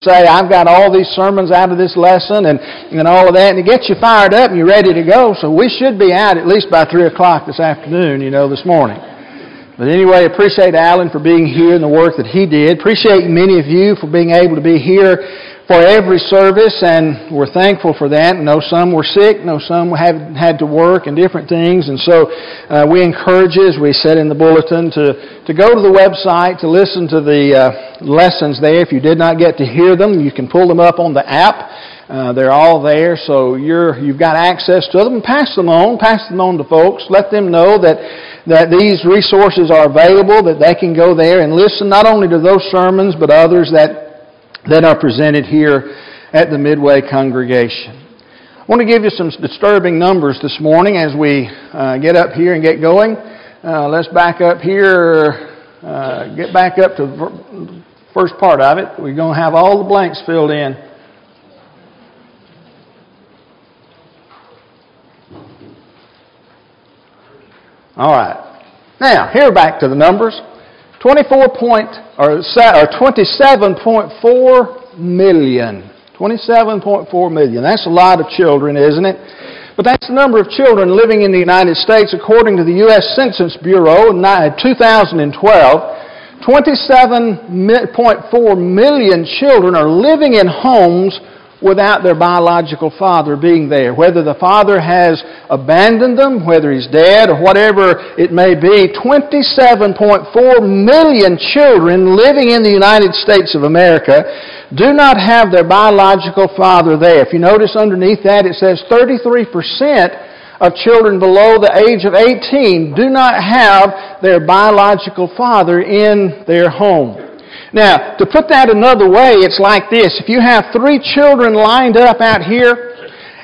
say, I've got all these sermons out of this lesson and, and all of that, and it gets you fired up and you're ready to go. So we should be out at least by 3 o'clock this afternoon, you know, this morning. But anyway, appreciate Alan for being here and the work that he did. Appreciate many of you for being able to be here for every service, and we're thankful for that. No, some were sick, no, some have had to work and different things, and so uh, we encourage as we said in the bulletin, to, to go to the website to listen to the uh, lessons there. If you did not get to hear them, you can pull them up on the app. Uh, they're all there, so you're, you've got access to them. Pass them on, pass them on to folks. Let them know that, that these resources are available, that they can go there and listen not only to those sermons, but others that that are presented here at the Midway congregation. I want to give you some disturbing numbers this morning as we uh, get up here and get going. Uh, let's back up here, uh, get back up to the first part of it. We're going to have all the blanks filled in. All right. Now, here back to the numbers. 24 point, or, or 27.4 million. 27.4 million. That's a lot of children, isn't it? But that's the number of children living in the United States according to the U.S. Census Bureau in uh, 2012. 27.4 million children are living in homes without their biological father being there. Whether the father has abandoned them, whether he's dead, or whatever it may be, 27.4 million children living in the United States of America do not have their biological father there. If you notice underneath that, it says 33% of children below the age of 18 do not have their biological father in their home. Now, to put that another way, it's like this. If you have three children lined up out here,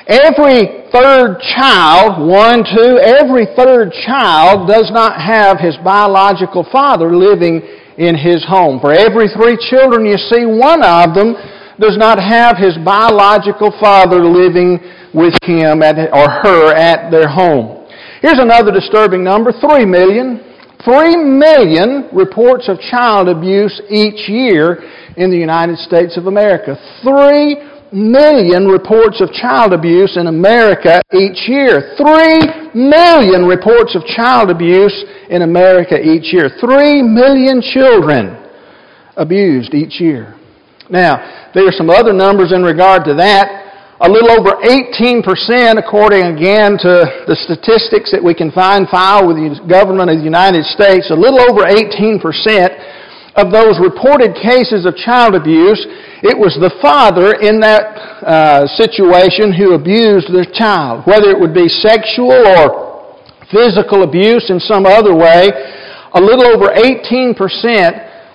every third child, one, two, every third child does not have his biological father living in his home. For every three children you see, one of them does not have his biological father living with him at, or her at their home. Here's another disturbing number, three million. Three million reports of child abuse each year in the United States of America. Three million reports of child abuse in America each year. Three million reports of child abuse in America each year. Three million children abused each year. Now, there are some other numbers in regard to that a little over 18%, according again to the statistics that we can find filed with the government of the United States, a little over 18% of those reported cases of child abuse, it was the father in that uh, situation who abused their child, whether it would be sexual or physical abuse in some other way. A little over 18%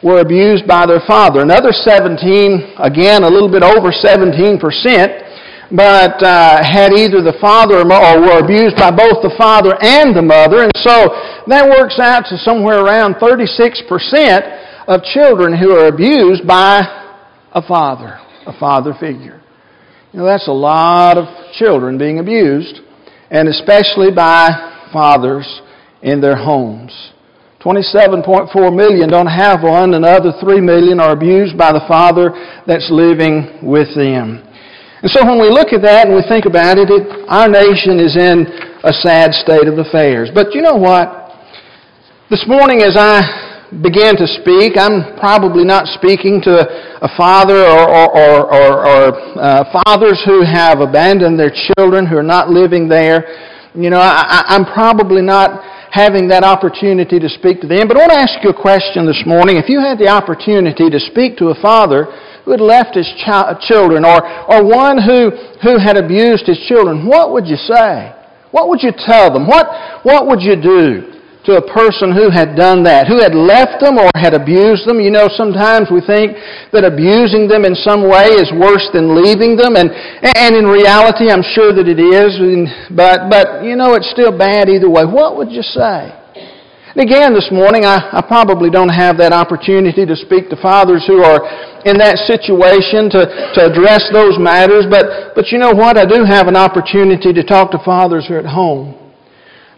were abused by their father. Another 17, again, a little bit over 17%, but uh, had either the father or, or were abused by both the father and the mother. And so that works out to somewhere around 36% of children who are abused by a father, a father figure. You know, that's a lot of children being abused, and especially by fathers in their homes. 27.4 million don't have one, and other 3 million are abused by the father that's living with them. And so when we look at that and we think about it, it, our nation is in a sad state of affairs. But you know what? This morning as I began to speak, I'm probably not speaking to a father or, or, or, or uh, fathers who have abandoned their children, who are not living there. You know, I, I'm probably not having that opportunity to speak to them. But I want to ask you a question this morning. If you had the opportunity to speak to a father who had left his children or, or one who, who had abused his children, what would you say? What would you tell them? What, what would you do to a person who had done that, who had left them or had abused them? You know, sometimes we think that abusing them in some way is worse than leaving them, and, and in reality, I'm sure that it is, but, but, you know, it's still bad either way. What would you say? And again, this morning, I, I, probably don't have that opportunity to speak to fathers who are in that situation to, to address those matters, but, but you know what? I do have an opportunity to talk to fathers who are at home.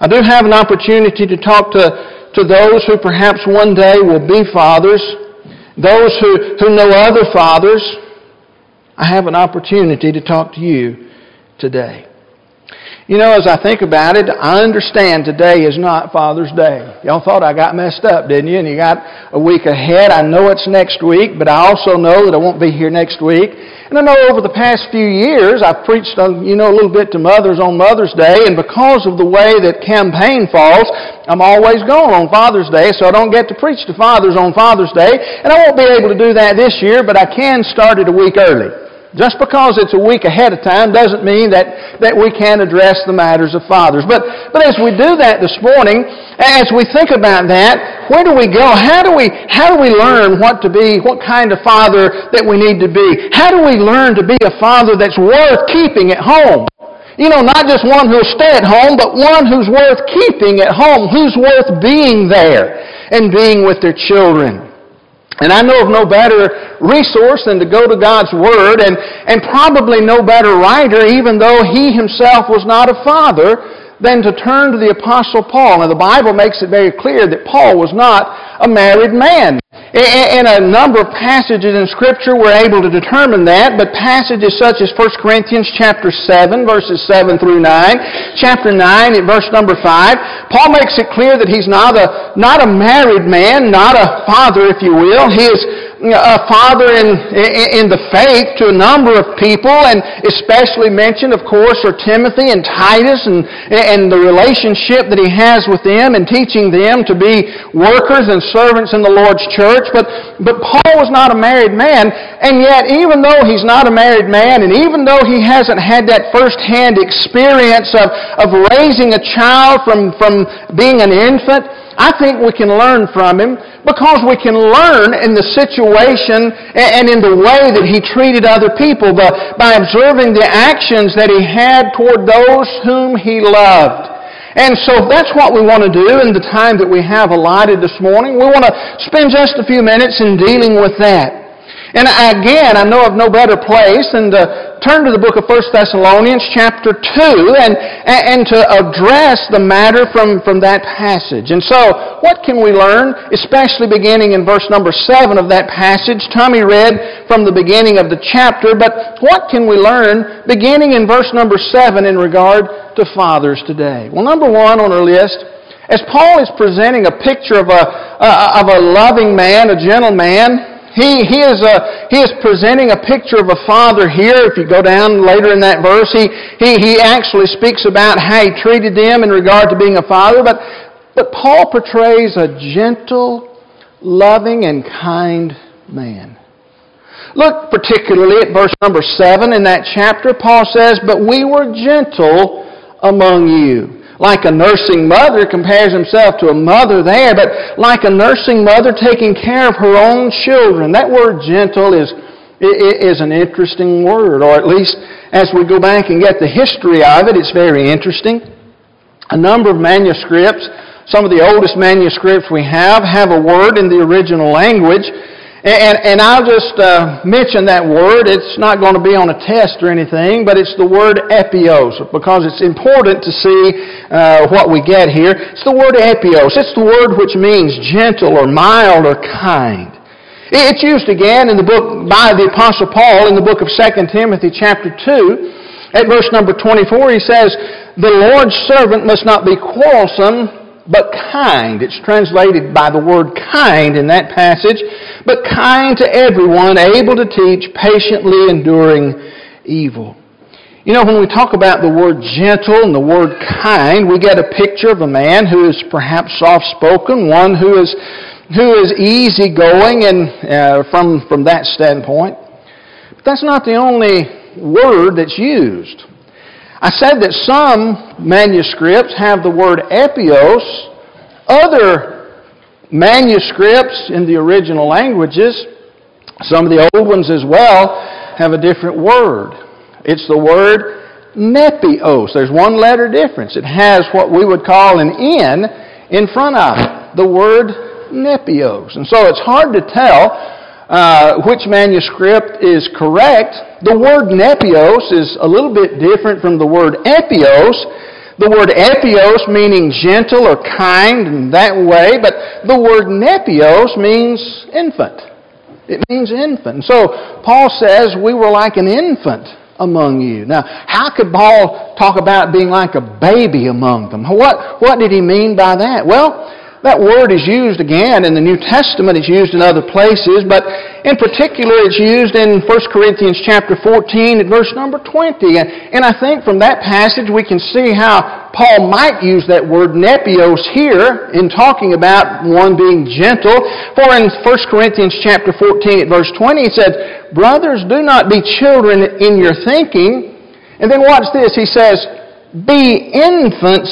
I do have an opportunity to talk to, to those who perhaps one day will be fathers, those who, who know other fathers, I have an opportunity to talk to you today. You know, as I think about it, I understand today is not Father's Day. Y'all thought I got messed up, didn't you? And you got a week ahead. I know it's next week, but I also know that I won't be here next week. And I know over the past few years, I've preached, uh, you know, a little bit to mothers on Mother's Day, and because of the way that campaign falls, I'm always gone on Father's Day, so I don't get to preach to fathers on Father's Day. And I won't be able to do that this year, but I can start it a week early. Just because it's a week ahead of time doesn't mean that, that we can't address the matters of fathers. But, but as we do that this morning, as we think about that, where do we go? How do we, how do we learn what to be, what kind of father that we need to be? How do we learn to be a father that's worth keeping at home? You know, not just one who'll stay at home, but one who's worth keeping at home, who's worth being there and being with their children. And I know of no better resource than to go to God's Word and, and probably no better writer, even though he himself was not a father, than to turn to the Apostle Paul. Now the Bible makes it very clear that Paul was not a married man. In a number of passages in Scripture, we're able to determine that, but passages such as 1 Corinthians chapter 7, verses 7 through 9, chapter 9 at verse number 5, Paul makes it clear that he's not a, not a married man, not a father, if you will. He is a father in, in the faith to a number of people, and especially mentioned, of course, are Timothy and Titus and, and the relationship that he has with them and teaching them to be workers and servants in the Lord's church. But, but Paul was not a married man, and yet even though he's not a married man, and even though he hasn't had that first-hand experience of, of raising a child from, from being an infant, I think we can learn from him because we can learn in the situation and in the way that he treated other people by observing the actions that he had toward those whom he loved. And so that's what we want to do in the time that we have allotted this morning. We want to spend just a few minutes in dealing with that. And again, I know of no better place than to turn to the book of 1 Thessalonians chapter 2 and, and to address the matter from, from that passage. And so, what can we learn, especially beginning in verse number 7 of that passage? Tommy read from the beginning of the chapter, but what can we learn beginning in verse number 7 in regard to fathers today? Well, number one on our list, as Paul is presenting a picture of a, uh, of a loving man, a gentle man, he, he, is, uh, he is presenting a picture of a father here. If you go down later in that verse, he, he, he actually speaks about how he treated them in regard to being a father. But, but Paul portrays a gentle, loving, and kind man. Look particularly at verse number 7 in that chapter. Paul says, But we were gentle among you like a nursing mother compares himself to a mother there, but like a nursing mother taking care of her own children. That word gentle is, is an interesting word, or at least as we go back and get the history of it, it's very interesting. A number of manuscripts, some of the oldest manuscripts we have, have a word in the original language and, and I'll just uh, mention that word. It's not going to be on a test or anything, but it's the word epios because it's important to see uh, what we get here. It's the word epios. It's the word which means gentle or mild or kind. It's used again in the book by the Apostle Paul in the book of 2 Timothy chapter 2. At verse number 24, he says, The Lord's servant must not be quarrelsome, but kind. It's translated by the word kind in that passage, but kind to everyone, able to teach, patiently enduring evil. You know, when we talk about the word gentle and the word kind, we get a picture of a man who is perhaps soft spoken, one who is, who is easygoing and, uh, from, from that standpoint. But that's not the only word that's used. I said that some manuscripts have the word epios. Other manuscripts in the original languages, some of the old ones as well, have a different word. It's the word nepios. There's one letter difference. It has what we would call an N in front of it. The word nepios. And so it's hard to tell uh, which manuscript is correct. The word nepios is a little bit different from the word epios. The word epios meaning gentle or kind in that way, but the word nepios means infant. It means infant. So Paul says we were like an infant among you. Now, how could Paul talk about being like a baby among them? What, what did he mean by that? Well, that word is used again in the New Testament. It's used in other places, but in particular, it's used in 1 Corinthians chapter 14 at verse number 20. And I think from that passage we can see how Paul might use that word nepios here in talking about one being gentle. For in 1 Corinthians chapter 14 at verse 20, he said, Brothers, do not be children in your thinking. And then watch this. He says, Be infants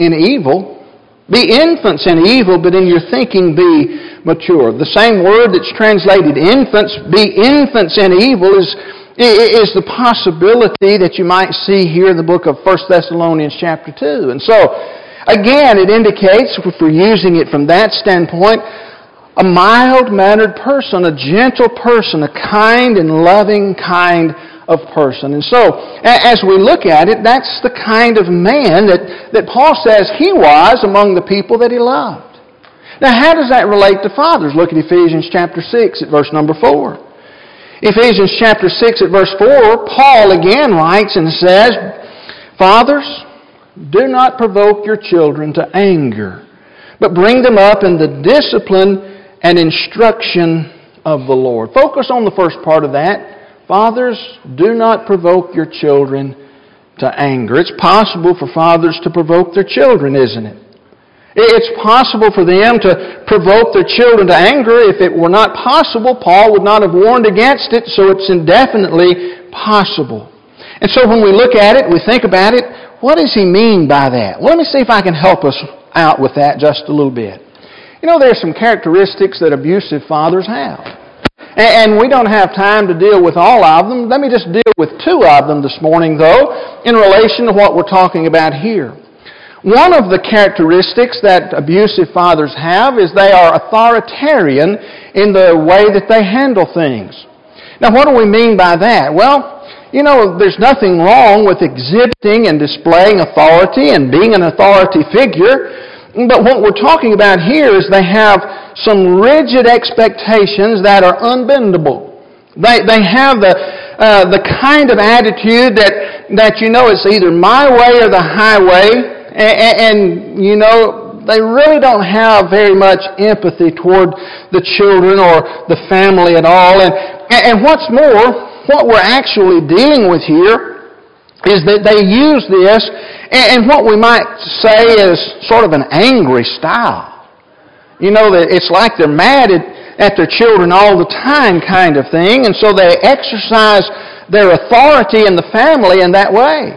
in evil be infants in evil, but in your thinking be mature. The same word that's translated infants, be infants in evil, is, is the possibility that you might see here in the book of 1 Thessalonians chapter 2. And so, again, it indicates, if we're using it from that standpoint, a mild-mannered person, a gentle person, a kind and loving kind of person. And so, as we look at it, that's the kind of man that, that Paul says he was among the people that he loved. Now, how does that relate to fathers? Look at Ephesians chapter 6 at verse number 4. Ephesians chapter 6 at verse 4, Paul again writes and says, Fathers, do not provoke your children to anger, but bring them up in the discipline and instruction of the Lord. Focus on the first part of that. Fathers, do not provoke your children to anger. It's possible for fathers to provoke their children, isn't it? It's possible for them to provoke their children to anger. If it were not possible, Paul would not have warned against it, so it's indefinitely possible. And so when we look at it, we think about it, what does he mean by that? Well, let me see if I can help us out with that just a little bit. You know, there are some characteristics that abusive fathers have. And we don't have time to deal with all of them. Let me just deal with two of them this morning, though, in relation to what we're talking about here. One of the characteristics that abusive fathers have is they are authoritarian in the way that they handle things. Now, what do we mean by that? Well, you know, there's nothing wrong with exhibiting and displaying authority and being an authority figure. But what we're talking about here is they have some rigid expectations that are unbendable. They, they have the, uh, the kind of attitude that, that you know it's either my way or the highway, and, and you know, they really don't have very much empathy toward the children or the family at all. And, and what's more, what we're actually dealing with here is that they use this and what we might say is sort of an angry style. You know, that it's like they're mad at, at their children all the time kind of thing, and so they exercise their authority in the family in that way.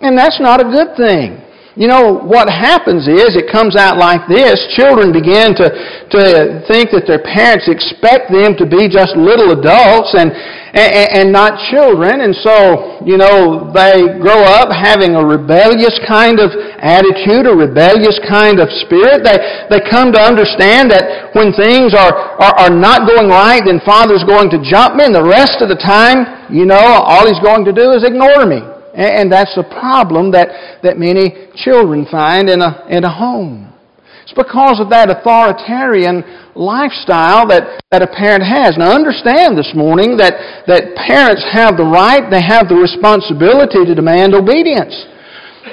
And that's not a good thing. You know, what happens is it comes out like this. Children begin to, to think that their parents expect them to be just little adults and, and, and not children. And so, you know, they grow up having a rebellious kind of attitude, a rebellious kind of spirit. They, they come to understand that when things are, are, are not going right, then Father's going to jump me, and the rest of the time, you know, all He's going to do is ignore me. And that's a problem that, that many children find in a, in a home. It's because of that authoritarian lifestyle that, that a parent has. Now understand this morning that, that parents have the right, they have the responsibility to demand obedience.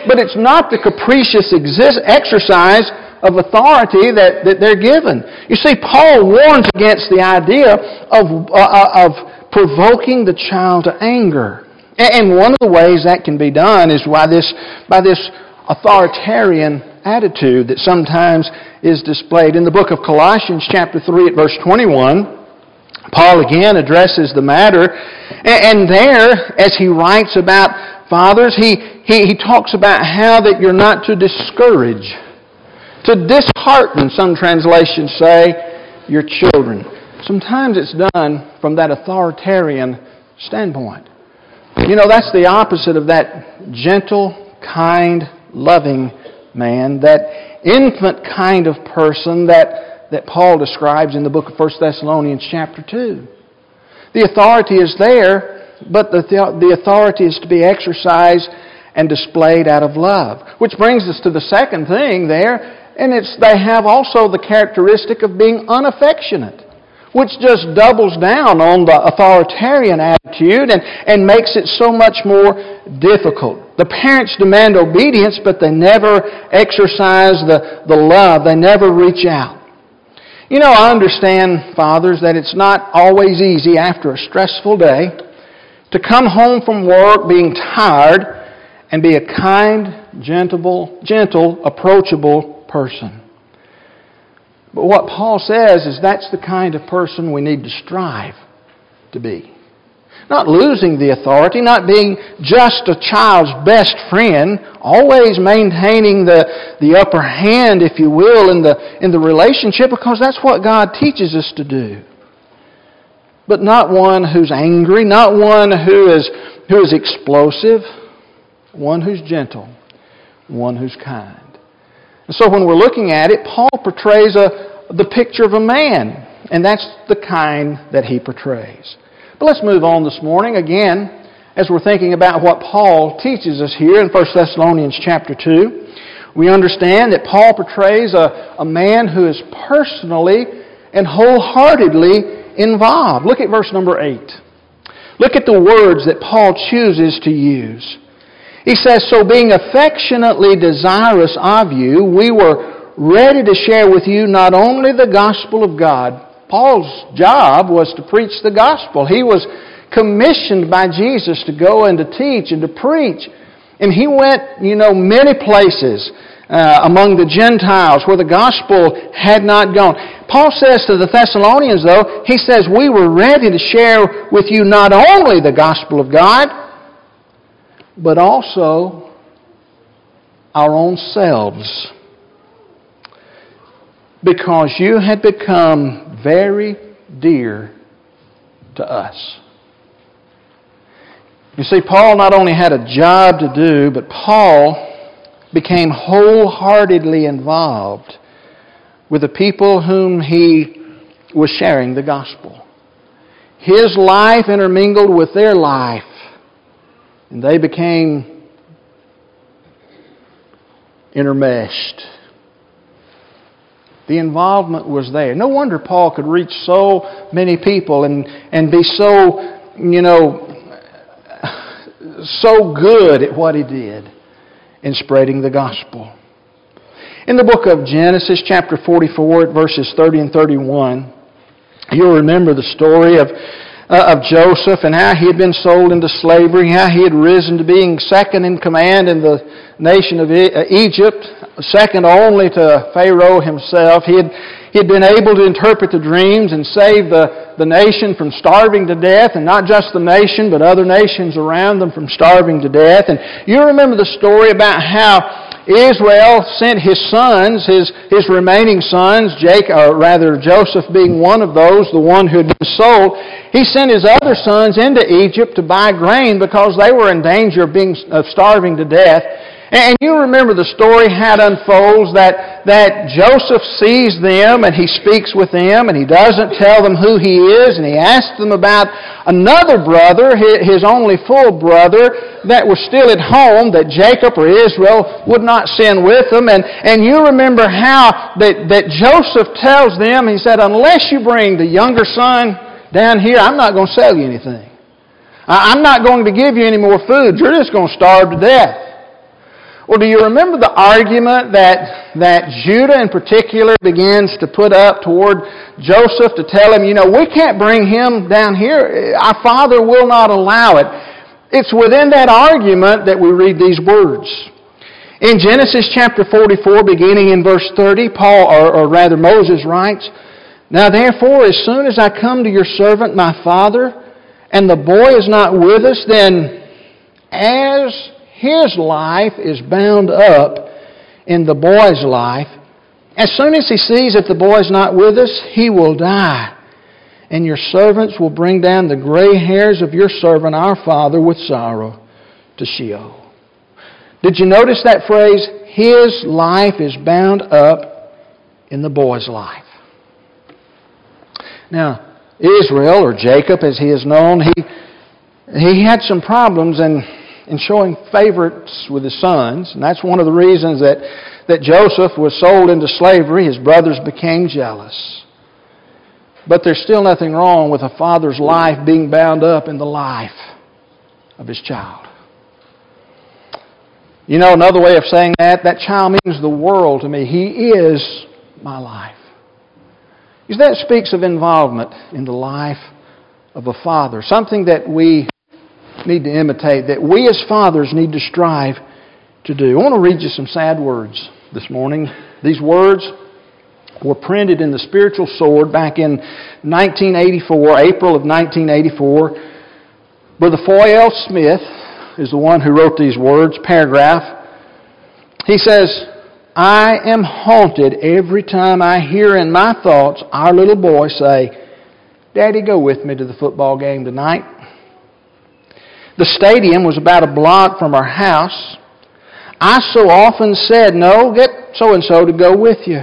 But it's not the capricious exist, exercise of authority that, that they're given. You see, Paul warns against the idea of, uh, of provoking the child to anger. And one of the ways that can be done is by this, by this authoritarian attitude that sometimes is displayed. In the book of Colossians, chapter 3, at verse 21, Paul again addresses the matter. And there, as he writes about fathers, he, he, he talks about how that you're not to discourage, to dishearten, some translations say, your children. Sometimes it's done from that authoritarian standpoint. You know, that's the opposite of that gentle, kind, loving man, that infant kind of person that, that Paul describes in the book of 1 Thessalonians chapter 2. The authority is there, but the, the authority is to be exercised and displayed out of love. Which brings us to the second thing there, and it's they have also the characteristic of being unaffectionate. Which just doubles down on the authoritarian attitude and, and makes it so much more difficult. The parents demand obedience, but they never exercise the, the love. They never reach out. You know, I understand, fathers, that it's not always easy after a stressful day to come home from work being tired and be a kind, gentle, gentle, approachable person. But what Paul says is that's the kind of person we need to strive to be. Not losing the authority, not being just a child's best friend, always maintaining the, the upper hand, if you will, in the, in the relationship, because that's what God teaches us to do. But not one who's angry, not one who is, who is explosive, one who's gentle, one who's kind. And so when we're looking at it, Paul portrays a, the picture of a man, and that's the kind that he portrays. But let's move on this morning again as we're thinking about what Paul teaches us here in 1 Thessalonians chapter 2. We understand that Paul portrays a, a man who is personally and wholeheartedly involved. Look at verse number 8. Look at the words that Paul chooses to use. He says, So being affectionately desirous of you, we were ready to share with you not only the gospel of God. Paul's job was to preach the gospel. He was commissioned by Jesus to go and to teach and to preach. And he went, you know, many places uh, among the Gentiles where the gospel had not gone. Paul says to the Thessalonians, though, he says, We were ready to share with you not only the gospel of God, but also our own selves. Because you had become very dear to us. You see, Paul not only had a job to do, but Paul became wholeheartedly involved with the people whom he was sharing the gospel. His life intermingled with their life and they became intermeshed. The involvement was there. No wonder Paul could reach so many people and, and be so, you know, so good at what he did in spreading the gospel. In the book of Genesis, chapter 44, verses 30 and 31, you'll remember the story of of Joseph and how he had been sold into slavery, how he had risen to being second in command in the nation of uh, Egypt, second only to Pharaoh himself. He had, he had been able to interpret the dreams and save the, the nation from starving to death, and not just the nation, but other nations around them from starving to death. And you remember the story about how Israel sent his sons, his, his remaining sons, Jacob, or uh, rather Joseph being one of those, the one who had been sold, he sent his other sons into Egypt to buy grain because they were in danger of being of starving to death. And you remember the story how it unfolds that, that Joseph sees them and he speaks with them and he doesn't tell them who he is and he asks them about another brother, his only full brother, that was still at home that Jacob or Israel would not send with them. And, and you remember how that, that Joseph tells them, he said, unless you bring the younger son down here, I'm not going to sell you anything. I'm not going to give you any more food. You're just going to starve to death. Well, do you remember the argument that, that Judah in particular begins to put up toward Joseph to tell him, you know, we can't bring him down here. Our father will not allow it. It's within that argument that we read these words. In Genesis chapter 44, beginning in verse 30, Paul, or, or rather Moses writes, Now therefore, as soon as I come to your servant, my father, and the boy is not with us, then as his life is bound up in the boy's life. As soon as he sees that the boy's not with us, he will die. And your servants will bring down the gray hairs of your servant, our father, with sorrow to Sheol. Did you notice that phrase? His life is bound up in the boy's life. Now, Israel, or Jacob as he is known, he, he had some problems and in showing favorites with his sons. And that's one of the reasons that, that Joseph was sold into slavery. His brothers became jealous. But there's still nothing wrong with a father's life being bound up in the life of his child. You know, another way of saying that, that child means the world to me. He is my life. Because that speaks of involvement in the life of a father, something that we need to imitate, that we as fathers need to strive to do. I want to read you some sad words this morning. These words were printed in the Spiritual Sword back in 1984, April of 1984. Brother Foy L. Smith is the one who wrote these words, paragraph. He says, I am haunted every time I hear in my thoughts our little boy say, Daddy, go with me to the football game tonight. The stadium was about a block from our house. I so often said, No, get so and so to go with you.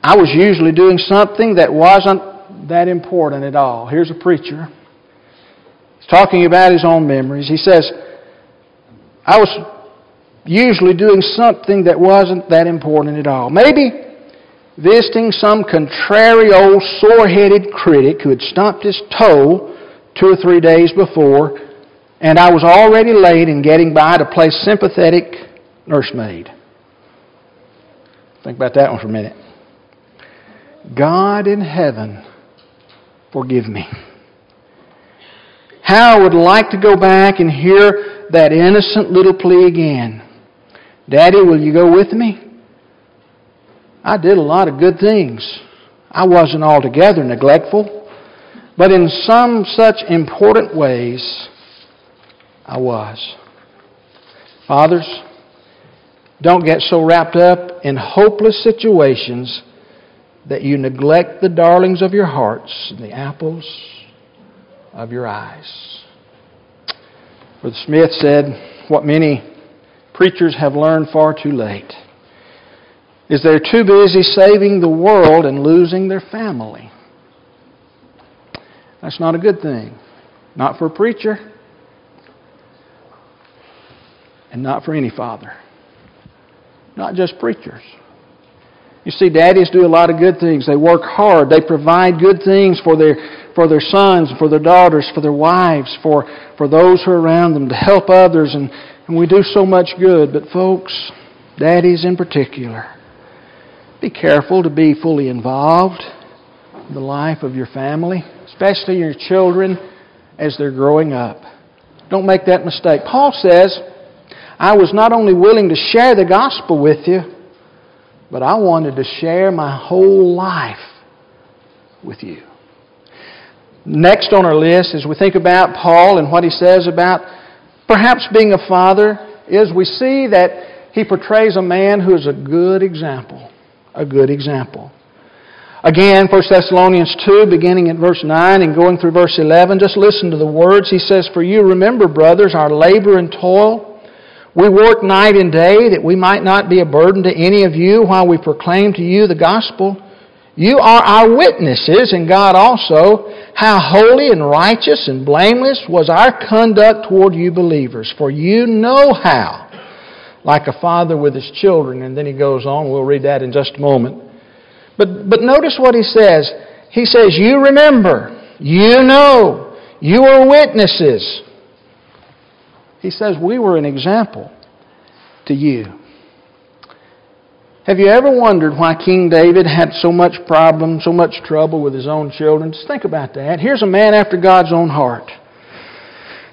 I was usually doing something that wasn't that important at all. Here's a preacher. He's talking about his own memories. He says, I was usually doing something that wasn't that important at all. Maybe visiting some contrary old sore headed critic who had stumped his toe two or three days before, and I was already late in getting by to play sympathetic nursemaid. Think about that one for a minute. God in heaven, forgive me. How I would like to go back and hear that innocent little plea again. Daddy, will you go with me? I did a lot of good things. I wasn't altogether neglectful, but in some such important ways, I was. Fathers, don't get so wrapped up in hopeless situations that you neglect the darlings of your hearts and the apples of your eyes. Brother Smith said, What many preachers have learned far too late is they're too busy saving the world and losing their family. That's not a good thing. Not for a preacher, and not for any father. Not just preachers. You see, daddies do a lot of good things. They work hard. They provide good things for their, for their sons, for their daughters, for their wives, for, for those who are around them, to help others and, and we do so much good, but folks, daddies in particular, be careful to be fully involved in the life of your family, especially your children as they're growing up. Don't make that mistake. Paul says, I was not only willing to share the gospel with you, but I wanted to share my whole life with you. Next on our list, as we think about Paul and what he says about perhaps being a father is we see that he portrays a man who is a good example. A good example. Again, 1 Thessalonians 2, beginning at verse 9 and going through verse 11, just listen to the words. He says, For you remember, brothers, our labor and toil. We work night and day that we might not be a burden to any of you while we proclaim to you the gospel. You are our witnesses, and God also, how holy and righteous and blameless was our conduct toward you believers. For you know how, like a father with his children. And then he goes on, we'll read that in just a moment. But, but notice what he says. He says, You remember, you know, you are witnesses. He says, We were an example to you. Have you ever wondered why King David had so much problem, so much trouble with his own children? Just think about that. Here's a man after God's own heart.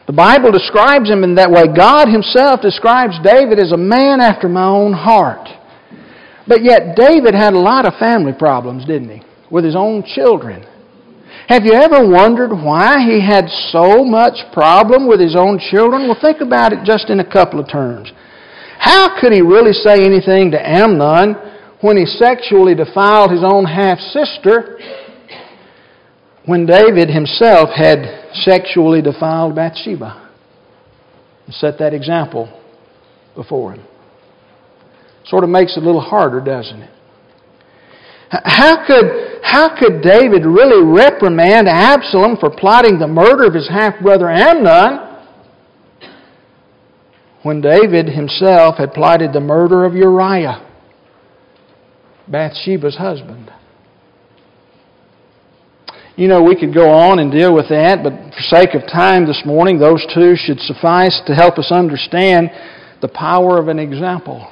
The Bible describes him in that way. God himself describes David as a man after my own heart. But yet David had a lot of family problems, didn't he? With his own children. Have you ever wondered why he had so much problem with his own children? Well, think about it just in a couple of terms. How could he really say anything to Amnon when he sexually defiled his own half sister when David himself had sexually defiled Bathsheba? And set that example before him. Sort of makes it a little harder, doesn't it? How could, how could David really reprimand Absalom for plotting the murder of his half brother Amnon when David himself had plotted the murder of Uriah, Bathsheba's husband. You know, we could go on and deal with that, but for sake of time this morning, those two should suffice to help us understand the power of an example.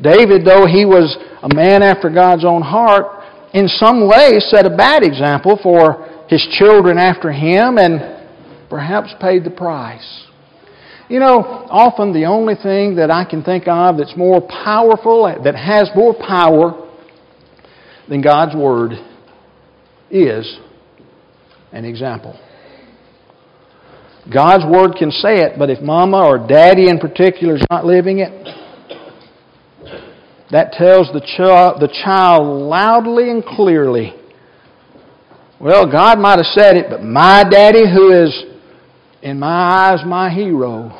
David, though he was a man after God's own heart, in some ways set a bad example for his children after him and perhaps paid the price. You know, often the only thing that I can think of that's more powerful, that has more power than God's Word is an example. God's Word can say it, but if Mama or Daddy in particular is not living it, that tells the child, the child loudly and clearly, well, God might have said it, but my daddy, who is in my eyes my hero,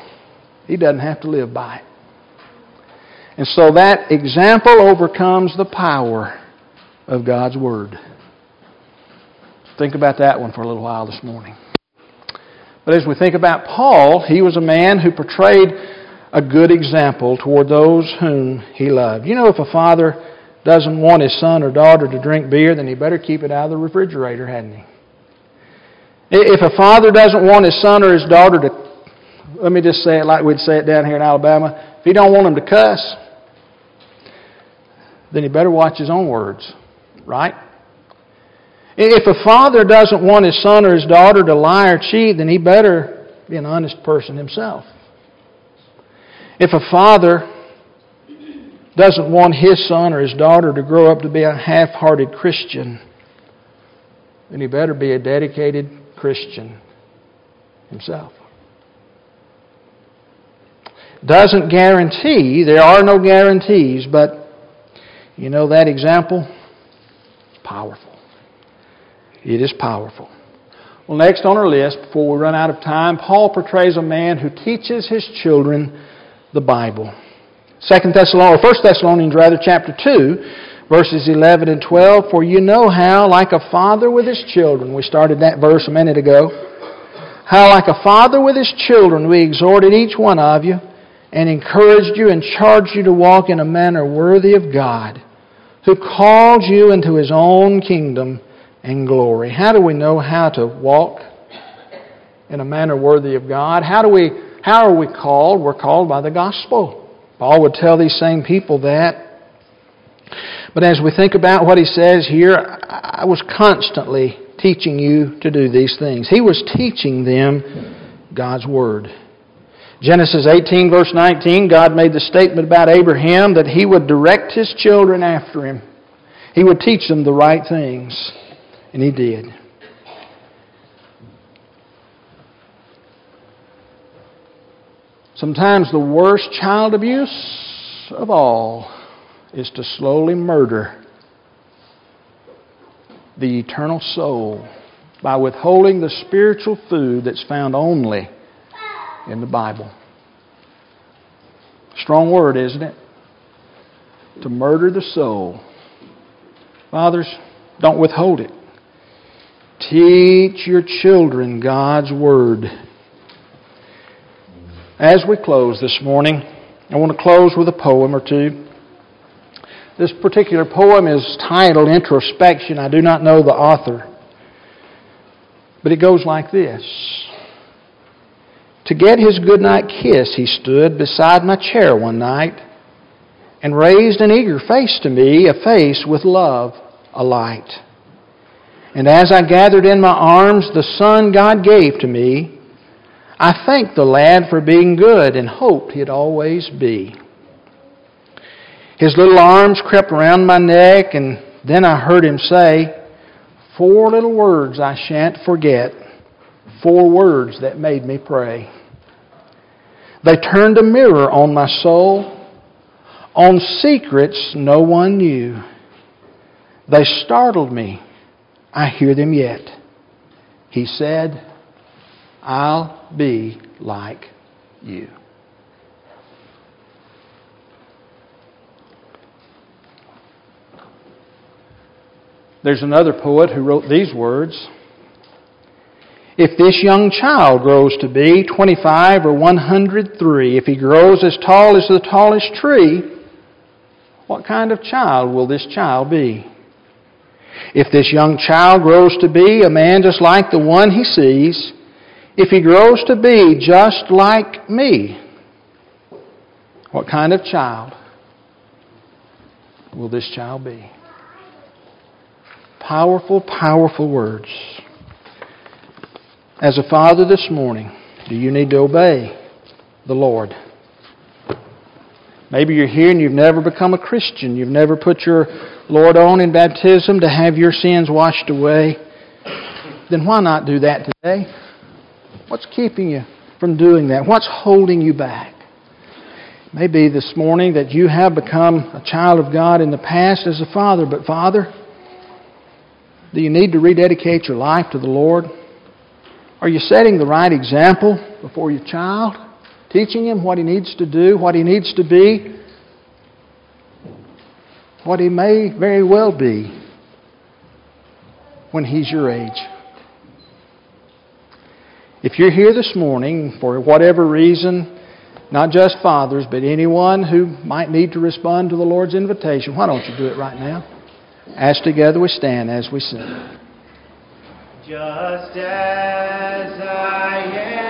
he doesn't have to live by it. And so that example overcomes the power of God's Word. Think about that one for a little while this morning. But as we think about Paul, he was a man who portrayed a good example toward those whom he loved. You know, if a father doesn't want his son or daughter to drink beer, then he better keep it out of the refrigerator, hadn't he? If a father doesn't want his son or his daughter to, let me just say it like we'd say it down here in Alabama, if he don't want them to cuss, then he better watch his own words, right? If a father doesn't want his son or his daughter to lie or cheat, then he better be an honest person himself. If a father doesn't want his son or his daughter to grow up to be a half hearted Christian, then he better be a dedicated Christian himself. Doesn't guarantee, there are no guarantees, but you know that example? Powerful. It is powerful. Well, next on our list, before we run out of time, Paul portrays a man who teaches his children the Bible. Second Thessalonians, or First Thessalonians rather, chapter two, verses eleven and twelve. For you know how, like a father with his children, we started that verse a minute ago. How, like a father with his children, we exhorted each one of you and encouraged you and charged you to walk in a manner worthy of God, who called you into his own kingdom and glory. How do we know how to walk in a manner worthy of God? How do we how are we called? We're called by the gospel. Paul would tell these same people that. But as we think about what he says here, I was constantly teaching you to do these things. He was teaching them God's Word. Genesis 18, verse 19, God made the statement about Abraham that he would direct his children after him. He would teach them the right things. And he did. Sometimes the worst child abuse of all is to slowly murder the eternal soul by withholding the spiritual food that's found only in the Bible. Strong word, isn't it? To murder the soul. Fathers, don't withhold it. Teach your children God's Word. As we close this morning, I want to close with a poem or two. This particular poem is titled Introspection. I do not know the author. But it goes like this To get his goodnight kiss, he stood beside my chair one night and raised an eager face to me, a face with love alight. And as I gathered in my arms the son God gave to me, I thanked the lad for being good and hoped he'd always be. His little arms crept around my neck, and then I heard him say, Four little words I shan't forget, four words that made me pray. They turned a mirror on my soul, on secrets no one knew. They startled me I hear them yet. He said, I'll be like you. There's another poet who wrote these words If this young child grows to be 25 or 103, if he grows as tall as the tallest tree, what kind of child will this child be? If this young child grows to be a man just like the one he sees, if he grows to be just like me, what kind of child will this child be? Powerful, powerful words. As a father this morning, do you need to obey the Lord? Maybe you're here and you've never become a Christian. You've never put your Lord on in baptism to have your sins washed away. Then why not do that today? What's keeping you from doing that? What's holding you back? Maybe this morning that you have become a child of God in the past as a father, but Father, do you need to rededicate your life to the Lord? Are you setting the right example before your child? Teaching him what he needs to do, what he needs to be, what he may very well be when he's your age. If you're here this morning for whatever reason, not just fathers, but anyone who might need to respond to the Lord's invitation, why don't you do it right now? As together we stand as we sing. Just as I am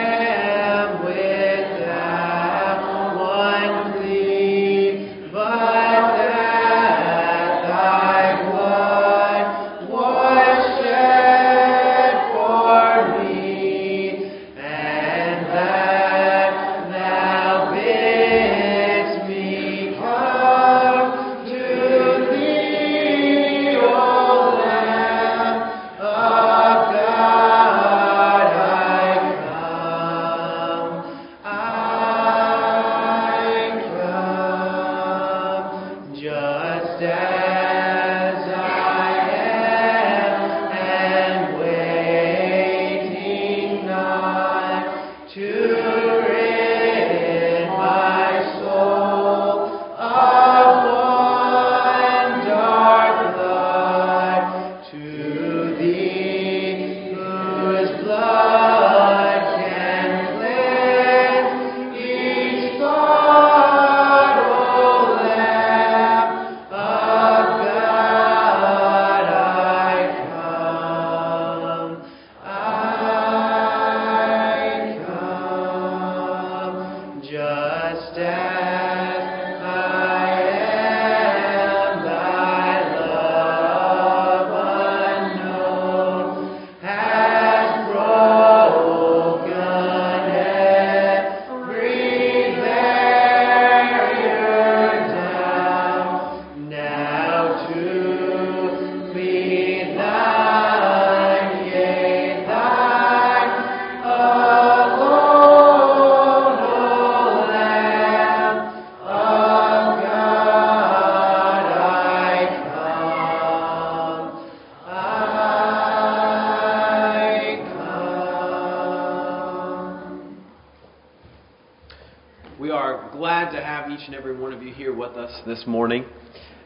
are glad to have each and every one of you here with us this morning.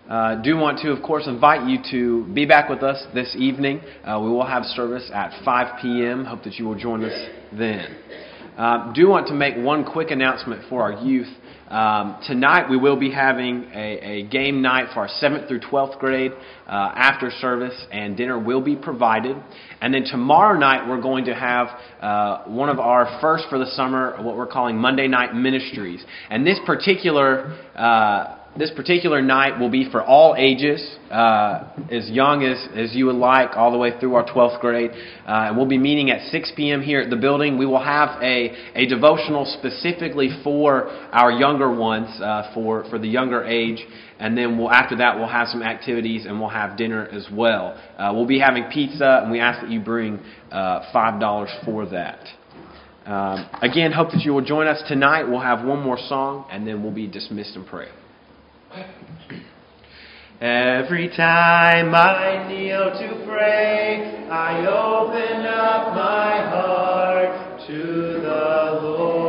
Uh, do want to, of course, invite you to be back with us this evening. Uh, we will have service at 5 p.m. Hope that you will join us then. Uh, do want to make one quick announcement for our youth. Um, tonight we will be having a, a game night for our 7th through 12th grade uh, after service, and dinner will be provided. And then tomorrow night we're going to have uh, one of our first for the summer, what we're calling Monday Night Ministries. And this particular uh, this particular night will be for all ages, uh, as young as, as you would like, all the way through our 12th grade. Uh, we'll be meeting at 6 p.m. here at the building. We will have a, a devotional specifically for our younger ones, uh, for, for the younger age. And then we'll, after that, we'll have some activities and we'll have dinner as well. Uh, we'll be having pizza, and we ask that you bring uh, $5 for that. Um, again, hope that you will join us tonight. We'll have one more song, and then we'll be dismissed in prayer. Every time I kneel to pray, I open up my heart to the Lord.